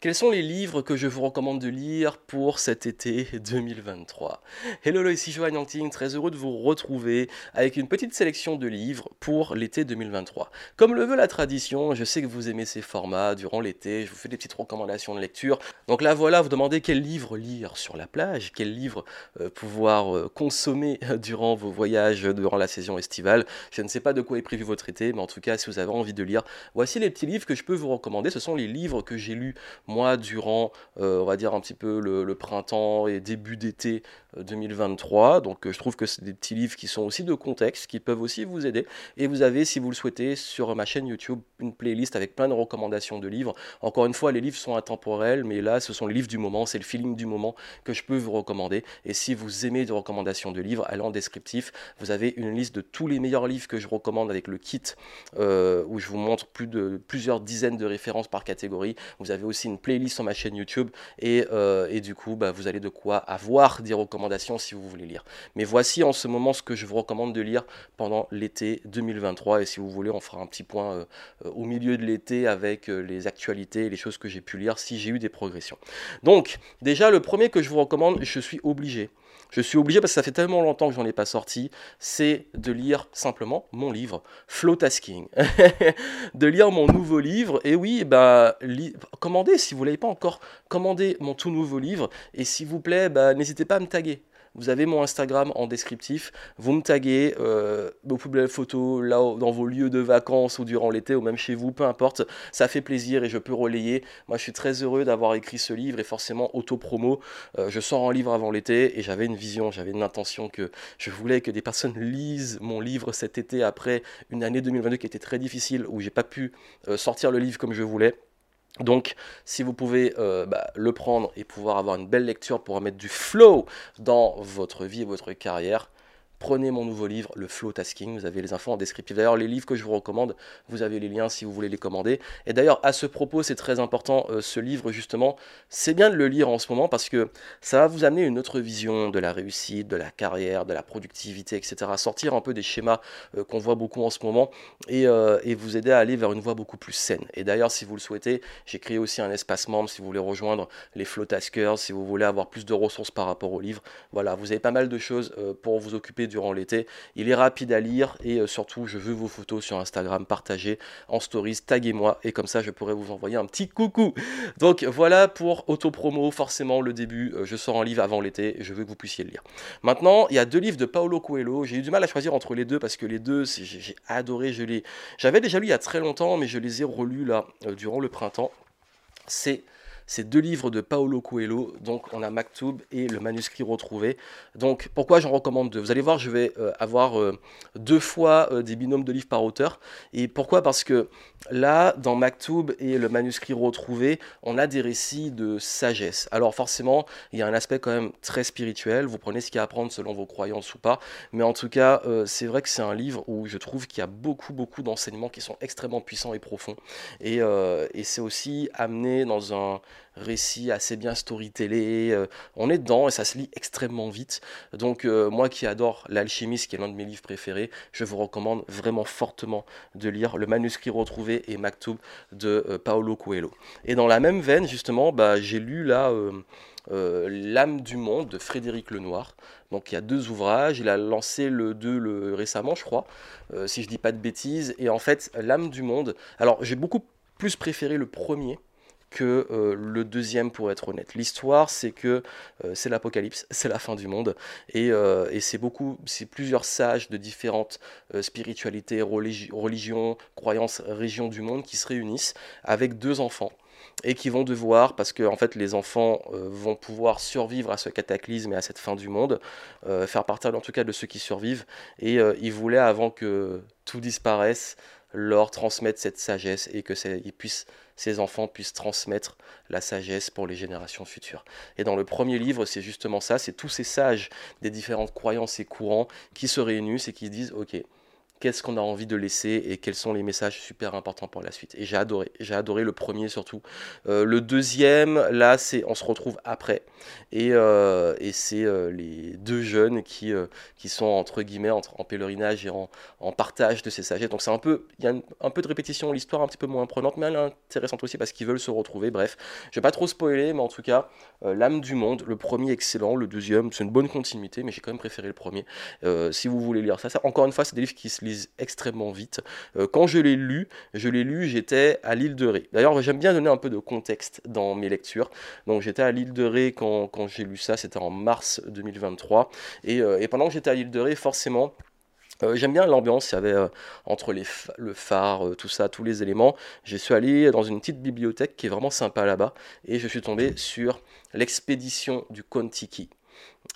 Quels sont les livres que je vous recommande de lire pour cet été 2023 Hello, ici Johan Yangting, très heureux de vous retrouver avec une petite sélection de livres pour l'été 2023. Comme le veut la tradition, je sais que vous aimez ces formats durant l'été, je vous fais des petites recommandations de lecture. Donc là voilà, vous demandez quel livre lire sur la plage, quel livre euh, pouvoir euh, consommer durant vos voyages, durant la saison estivale. Je ne sais pas de quoi est prévu votre été, mais en tout cas, si vous avez envie de lire, voici les petits livres que je peux vous recommander. Ce sont les livres que j'ai lus moi, durant, euh, on va dire un petit peu le, printemps et début d'été 2023. Euh, Donc, euh, je trouve que c'est des petits livres qui sont aussi de contexte, qui peuvent aussi vous aider. Et vous avez, si vous le souhaitez, sur ma chaîne YouTube, une playlist avec plein de recommandations de livres. Encore une fois, les livres sont intemporels, mais là, ce sont les livres du moment, c'est le feeling du moment que je peux vous recommander. Et si vous aimez des recommandations de livres, allez en descriptif. Vous avez une liste de tous les meilleurs livres que je recommande avec le kit, où je vous montre plus de plusieurs dizaines de références par catégorie. Vous avez aussi une playlist sur ma chaîne YouTube et, euh, et du coup bah, vous allez de quoi avoir des recommandations si vous voulez lire. Mais voici en ce moment ce que je vous recommande de lire pendant l'été 2023 et si vous voulez on fera un petit point euh, euh, au milieu de l'été avec les actualités les choses que j'ai pu lire si j'ai eu des progressions. Donc déjà le premier que je vous recommande, je suis obligé je suis obligé, parce que ça fait tellement longtemps que j'en ai pas sorti, c'est de lire simplement mon livre, Flow Tasking. de lire mon nouveau livre. Et oui, bah, commandez si vous ne l'avez pas encore. Commandez mon tout nouveau livre. Et s'il vous plaît, bah, n'hésitez pas à me taguer. Vous avez mon Instagram en descriptif. Vous me taguez euh, vos photos là dans vos lieux de vacances ou durant l'été ou même chez vous, peu importe. Ça fait plaisir et je peux relayer. Moi, je suis très heureux d'avoir écrit ce livre et forcément auto-promo. Euh, je sors un livre avant l'été et j'avais une vision, j'avais une intention que je voulais que des personnes lisent mon livre cet été après une année 2022 qui était très difficile où j'ai pas pu euh, sortir le livre comme je voulais. Donc, si vous pouvez euh, bah, le prendre et pouvoir avoir une belle lecture pour mettre du flow dans votre vie et votre carrière, Prenez mon nouveau livre, le Flow Tasking. Vous avez les infos en descriptif. D'ailleurs, les livres que je vous recommande, vous avez les liens si vous voulez les commander. Et d'ailleurs, à ce propos, c'est très important, euh, ce livre, justement, c'est bien de le lire en ce moment parce que ça va vous amener une autre vision de la réussite, de la carrière, de la productivité, etc. Sortir un peu des schémas euh, qu'on voit beaucoup en ce moment euh, et, vous aider à aller vers une voie beaucoup plus saine. Et d'ailleurs, si vous le souhaitez, j'ai créé aussi un espace membre si vous voulez rejoindre les Flow Taskers, si vous voulez avoir plus de ressources par rapport au livre. Voilà, vous avez pas mal de choses pour vous occuper durant l'été. Il est rapide à lire et euh, surtout, je veux vos photos sur Instagram, partagez en stories, taguez-moi et comme ça, je pourrai vous envoyer un petit coucou. Donc voilà pour auto-promo, forcément le début. Euh, je sors un livre avant l'été, je veux que vous puissiez le lire. Maintenant, il y a deux livres de Paolo Coelho. J'ai eu du mal à choisir entre les deux parce que les deux, j'ai adoré. Je les, j'avais déjà lu il y a très longtemps, mais je les ai relus là euh, durant le printemps. C'est ces deux livres de Paolo Coelho. Donc, on a Maktoub et le manuscrit retrouvé. Donc, pourquoi j'en recommande deux? Vous allez voir, je vais euh, avoir euh, deux fois euh, des binômes de livres par auteur. Et pourquoi? Parce que là, dans Maktoub et le manuscrit retrouvé, on a des récits de sagesse. Alors, forcément, il y a un aspect quand même très spirituel. Vous prenez ce qu'il y a à apprendre selon vos croyances ou pas. Mais en tout cas, c'est vrai que c'est un livre où je trouve qu'il y a beaucoup, beaucoup d'enseignements qui sont extrêmement puissants et profonds. Et c'est aussi amené dans un récit assez bien storytellé. Euh, on est dedans et ça se lit extrêmement vite. Donc euh, moi qui adore L'Alchimiste, qui est l'un de mes livres préférés, je vous recommande vraiment fortement de lire Le manuscrit retrouvé et Maktoub de euh, Paolo Coelho. Et dans la même veine, justement, bah, j'ai lu là... L'âme du monde de Frédéric Lenoir. Donc il y a deux ouvrages, il a lancé le 2 le, récemment, je crois, si je dis pas de bêtises. Et en fait, L'âme du monde. Alors j'ai beaucoup plus préféré le premier que euh, le deuxième pour être honnête. L'histoire c'est que euh, c'est l'apocalypse, c'est la fin du monde et, euh, et c'est beaucoup, c'est plusieurs sages de différentes spiritualités, religions, croyances, régions du monde qui se réunissent avec deux enfants et qui vont devoir, parce que en fait les enfants vont pouvoir survivre à ce cataclysme et à cette fin du monde, faire partie en tout cas de ceux qui survivent, et ils voulaient avant que tout disparaisse, leur transmettre cette sagesse et que ils puissent, ces enfants puissent transmettre la sagesse pour les générations futures. Et dans le premier livre, c'est justement ça, c'est tous ces sages des différentes croyances et courants qui se réunissent et qui disent, ok, qu'est-ce qu'on a envie de laisser et quels sont les messages super importants pour la suite. Et j'ai adoré, j'ai adoré le premier surtout. Euh, le deuxième, là, c'est on se retrouve après. Et, euh, et c'est euh, les deux jeunes qui, qui sont entre guillemets entre, en pèlerinage et en, partage de ces sagesses. Donc c'est un peu, il y a un peu de répétition, l'histoire un petit peu moins prenante, mais elle est intéressante aussi parce qu'ils veulent se retrouver. Bref, je vais pas trop spoiler, mais en tout cas, l'âme du monde, le premier excellent, le deuxième, c'est une bonne continuité, mais j'ai quand même préféré le premier. si vous voulez lire ça, ça encore une fois, c'est des livres qui se extrêmement vite. Euh, quand je l'ai lu, je l'ai lu, j'étais à l'île de Ré. D'ailleurs, j'aime bien donner un peu de contexte dans mes lectures. Donc j'étais à l'île de Ré quand, j'ai lu ça, c'était en mars 2023. Et, euh, et pendant que j'étais à l'île de Ré, forcément, euh, j'aime bien l'ambiance, il y avait entre les le phare, tout ça, tous les éléments. Je suis allé dans une petite bibliothèque qui est vraiment sympa là-bas et je suis tombé sur l'expédition du Kontiki.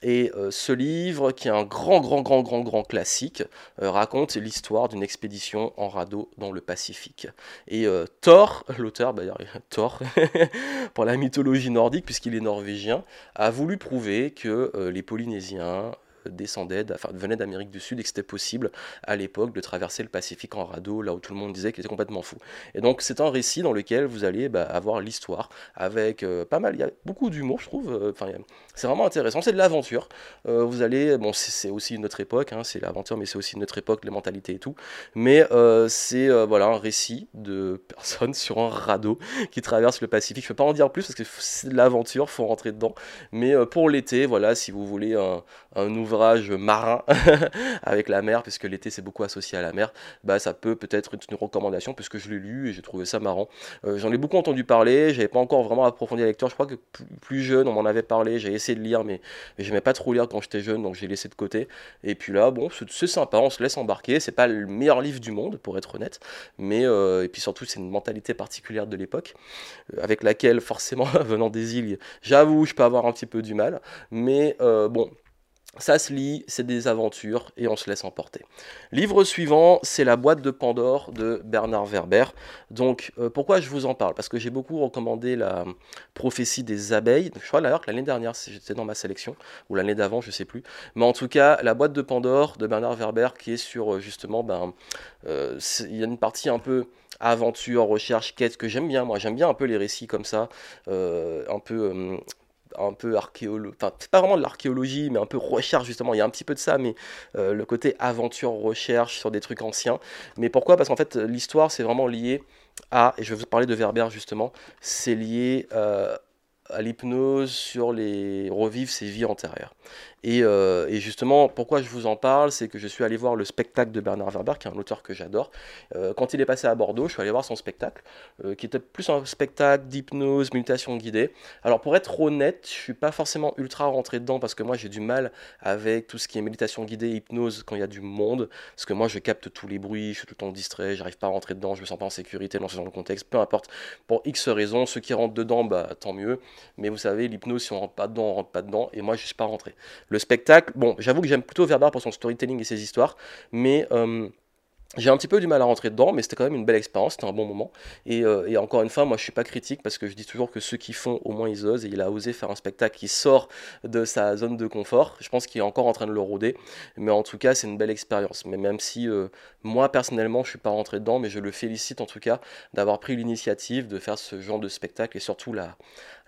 Et euh, ce livre, qui est un grand, grand, grand, grand, grand classique, euh, raconte l'histoire d'une expédition en radeau dans le Pacifique. Et euh, Thor, l'auteur, bah, Thor, pour la mythologie nordique, puisqu'il est norvégien, a voulu prouver que les Polynésiens, descendait, enfin, venait d'Amérique du Sud et que c'était possible à l'époque de traverser le Pacifique en radeau, là où tout le monde disait qu'il était complètement fou. Et donc c'est un récit dans lequel vous allez bah, avoir l'histoire avec euh, pas mal, il y a beaucoup d'humour je trouve, euh, c'est vraiment intéressant, c'est de l'aventure. Euh, vous allez, bon c'est aussi une autre époque, hein, c'est l'aventure mais c'est aussi une autre époque, les mentalités et tout, mais c'est voilà un récit de personnes sur un radeau qui traverse le Pacifique. Je ne peux pas en dire plus parce que c'est de l'aventure, faut rentrer dedans, mais pour l'été, voilà, si vous voulez un, un nouveau marin avec la mer, puisque l'été c'est beaucoup associé à la mer, bah ça peut peut-être être une recommandation puisque je l'ai lu et j'ai trouvé ça marrant. Euh, j'en ai beaucoup entendu parler, j'avais pas encore vraiment approfondi la lecture. Je crois que plus jeune on m'en avait parlé, j'ai essayé de lire, mais, mais j'aimais pas trop lire quand j'étais jeune, donc j'ai laissé de côté. Et puis là, bon, c'est sympa, on se laisse embarquer. C'est pas le meilleur livre du monde pour être honnête, mais euh, et puis surtout c'est une mentalité particulière de l'époque euh, avec laquelle forcément venant des îles, j'avoue, je peux avoir un petit peu du mal, mais bon ça se lit, c'est des aventures et on se laisse emporter. Livre suivant, c'est La boîte de Pandore de Bernard Werber. Donc euh, pourquoi je vous en parle? Parce que j'ai beaucoup recommandé la prophétie des abeilles. Je crois d'ailleurs que l'année dernière, j'étais dans ma sélection, ou l'année d'avant, je sais plus. Mais en tout cas, La boîte de Pandore de Bernard Werber qui est sur euh, justement, ben, euh, il y a une partie un peu aventure, recherche, quête que j'aime bien. Moi, j'aime bien un peu les récits comme ça, un peu un peu archéologie, enfin pas vraiment de l'archéologie, mais un peu recherche justement, il y a un petit peu de ça, mais euh, le côté aventure, recherche sur des trucs anciens. Mais pourquoi? Parce qu'en fait l'histoire c'est vraiment lié à, et je vais vous parler de Verber justement, c'est lié euh, à l'hypnose sur les revivre ses vies antérieures. Euh, et, justement, pourquoi je vous en parle, c'est que je suis allé voir le spectacle de Bernard Werber, qui est un auteur que j'adore. Euh, quand il est passé à Bordeaux, je suis allé voir son spectacle, euh, qui était plus un spectacle d'hypnose, méditation guidée. Alors pour être honnête, je suis pas forcément ultra rentré dedans parce que moi j'ai du mal avec tout ce qui est méditation guidée, hypnose quand il y a du monde, parce que moi je capte tous les bruits, je suis tout le temps distrait, j'arrive pas à rentrer dedans, je me sens pas en sécurité dans ce genre de contexte, peu importe. Pour X raisons, ceux qui rentrent dedans, bah tant mieux. Mais vous savez, l'hypnose, si on rentre pas dedans, on rentre pas dedans, et moi je suis pas rentré. Le spectacle, bon, j'avoue que j'aime plutôt Verbar pour son storytelling et ses histoires, mais euh, j'ai un petit peu du mal à rentrer dedans, mais c'était quand même une belle expérience, c'était un bon moment. Euh, et, encore une fois, moi je suis pas critique parce que je dis toujours que ceux qui font, au moins ils osent, et il a osé faire un spectacle qui sort de sa zone de confort. Je pense qu'il est encore en train de le rôder, mais en tout cas c'est une belle expérience. Mais même si euh, moi personnellement je suis pas rentré dedans, mais je le félicite en tout cas d'avoir pris l'initiative de faire ce genre de spectacle et surtout la,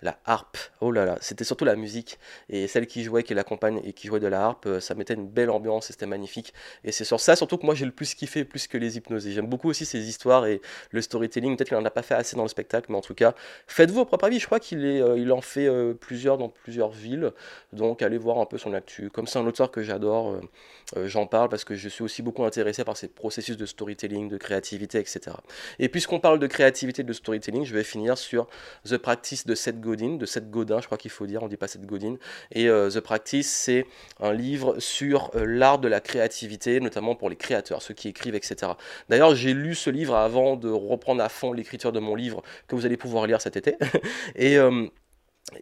la harpe. Oh là là, c'était surtout la musique et celle qui jouait, qui l'accompagne et qui jouait de la harpe, euh, ça mettait une belle ambiance et c'était magnifique. Et c'est sur ça surtout que moi j'ai le plus kiffé plus que les hypnoses. J'aime beaucoup aussi ces histoires et le storytelling. Peut-être qu'il n'en a pas fait assez dans le spectacle, mais en tout cas, faites-vous vos propre avis. Je crois qu'il euh, en fait euh, plusieurs dans plusieurs villes, donc allez voir un peu son actu. Comme c'est un auteur que j'adore, j'en parle parce que je suis aussi beaucoup intéressé par ces processus de storytelling, de créativité, etc. Et puisqu'on parle de créativité, de storytelling, je vais finir sur The Practice de Seth Godin, de Seth Godin, je crois qu'il faut dire, on dit pas Seth Godin. Et euh, The Practice, c'est un livre sur euh, l'art de la créativité, notamment pour les créateurs, ceux qui écrivent, etc. D'ailleurs, j'ai lu ce livre avant de reprendre à fond l'écriture de mon livre que vous allez pouvoir lire cet été. et, euh,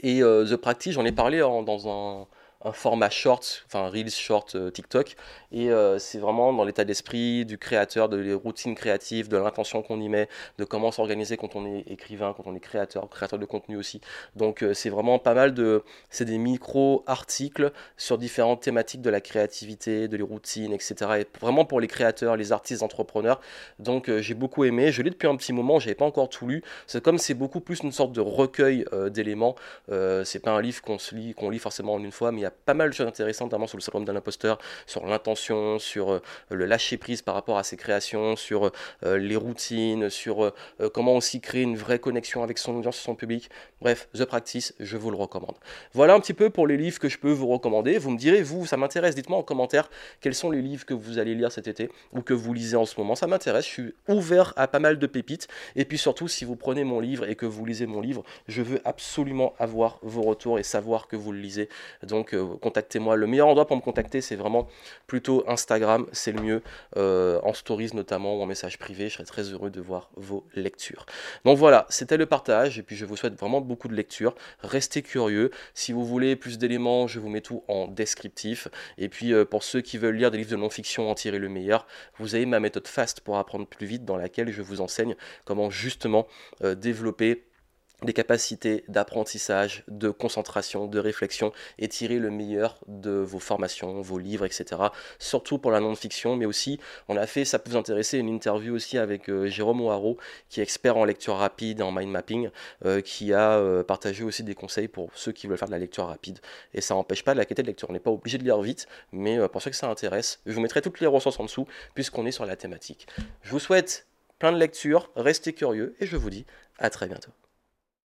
et The Practice, j'en ai parlé dans un un format short, enfin Reels short euh, TikTok. Et euh, c'est vraiment dans l'état d'esprit du créateur, de les routines créatives, de l'intention qu'on y met, de comment s'organiser quand on est écrivain, quand on est créateur, créateur de contenu aussi. Donc c'est vraiment pas mal de... C'est des micro-articles sur différentes thématiques de la créativité, de les routines, etc. Et vraiment pour les créateurs, les artistes, entrepreneurs. Donc j'ai beaucoup aimé. Je l'ai depuis un petit moment, j'avais pas encore tout lu. C'est comme c'est beaucoup plus une sorte de recueil d'éléments. c'est pas un livre qu'on lit, qu'on lit forcément en une fois, mais il y a pas mal de choses intéressantes, notamment sur le syndrome d'un imposteur, sur l'intention, sur euh, le lâcher prise par rapport à ses créations, sur euh, les routines, sur euh, comment aussi créer une vraie connexion avec son audience, son public. Bref, The Practice, je vous le recommande. Voilà un petit peu pour les livres que je peux vous recommander. Vous me direz, vous, ça m'intéresse, dites-moi en commentaire quels sont les livres que vous allez lire cet été ou que vous lisez en ce moment. Ça m'intéresse, je suis ouvert à pas mal de pépites. Et puis surtout, si vous prenez mon livre et que vous lisez mon livre, je veux absolument avoir vos retours et savoir que vous le lisez. Donc contactez-moi. Le meilleur endroit pour me contacter, c'est vraiment plutôt Instagram, c'est le mieux, euh, en stories notamment ou en message privé. Je serais très heureux de voir vos lectures. Donc voilà, c'était le partage et puis je vous souhaite vraiment beaucoup de lectures. Restez curieux. Si vous voulez plus d'éléments, je vous mets tout en descriptif. Et puis euh, pour ceux qui veulent lire des livres de non-fiction, en tirer le meilleur, vous avez ma méthode FAST pour apprendre plus vite dans laquelle je vous enseigne comment justement euh, développer des capacités d'apprentissage, de concentration, de réflexion et tirer le meilleur de vos formations, vos livres, etc. Surtout pour la non-fiction, mais aussi, on a fait, ça peut vous intéresser, une interview aussi avec euh, Jérôme O'Haraud, qui est expert en lecture rapide en mind mapping, euh, qui a euh, partagé aussi des conseils pour ceux qui veulent faire de la lecture rapide. Et ça n'empêche pas de la qualité de lecture. On n'est pas obligé de lire vite, mais pour ceux que ça intéresse, je vous mettrai toutes les ressources en dessous, puisqu'on est sur la thématique. Je vous souhaite plein de lectures, restez curieux, et je vous dis à très bientôt.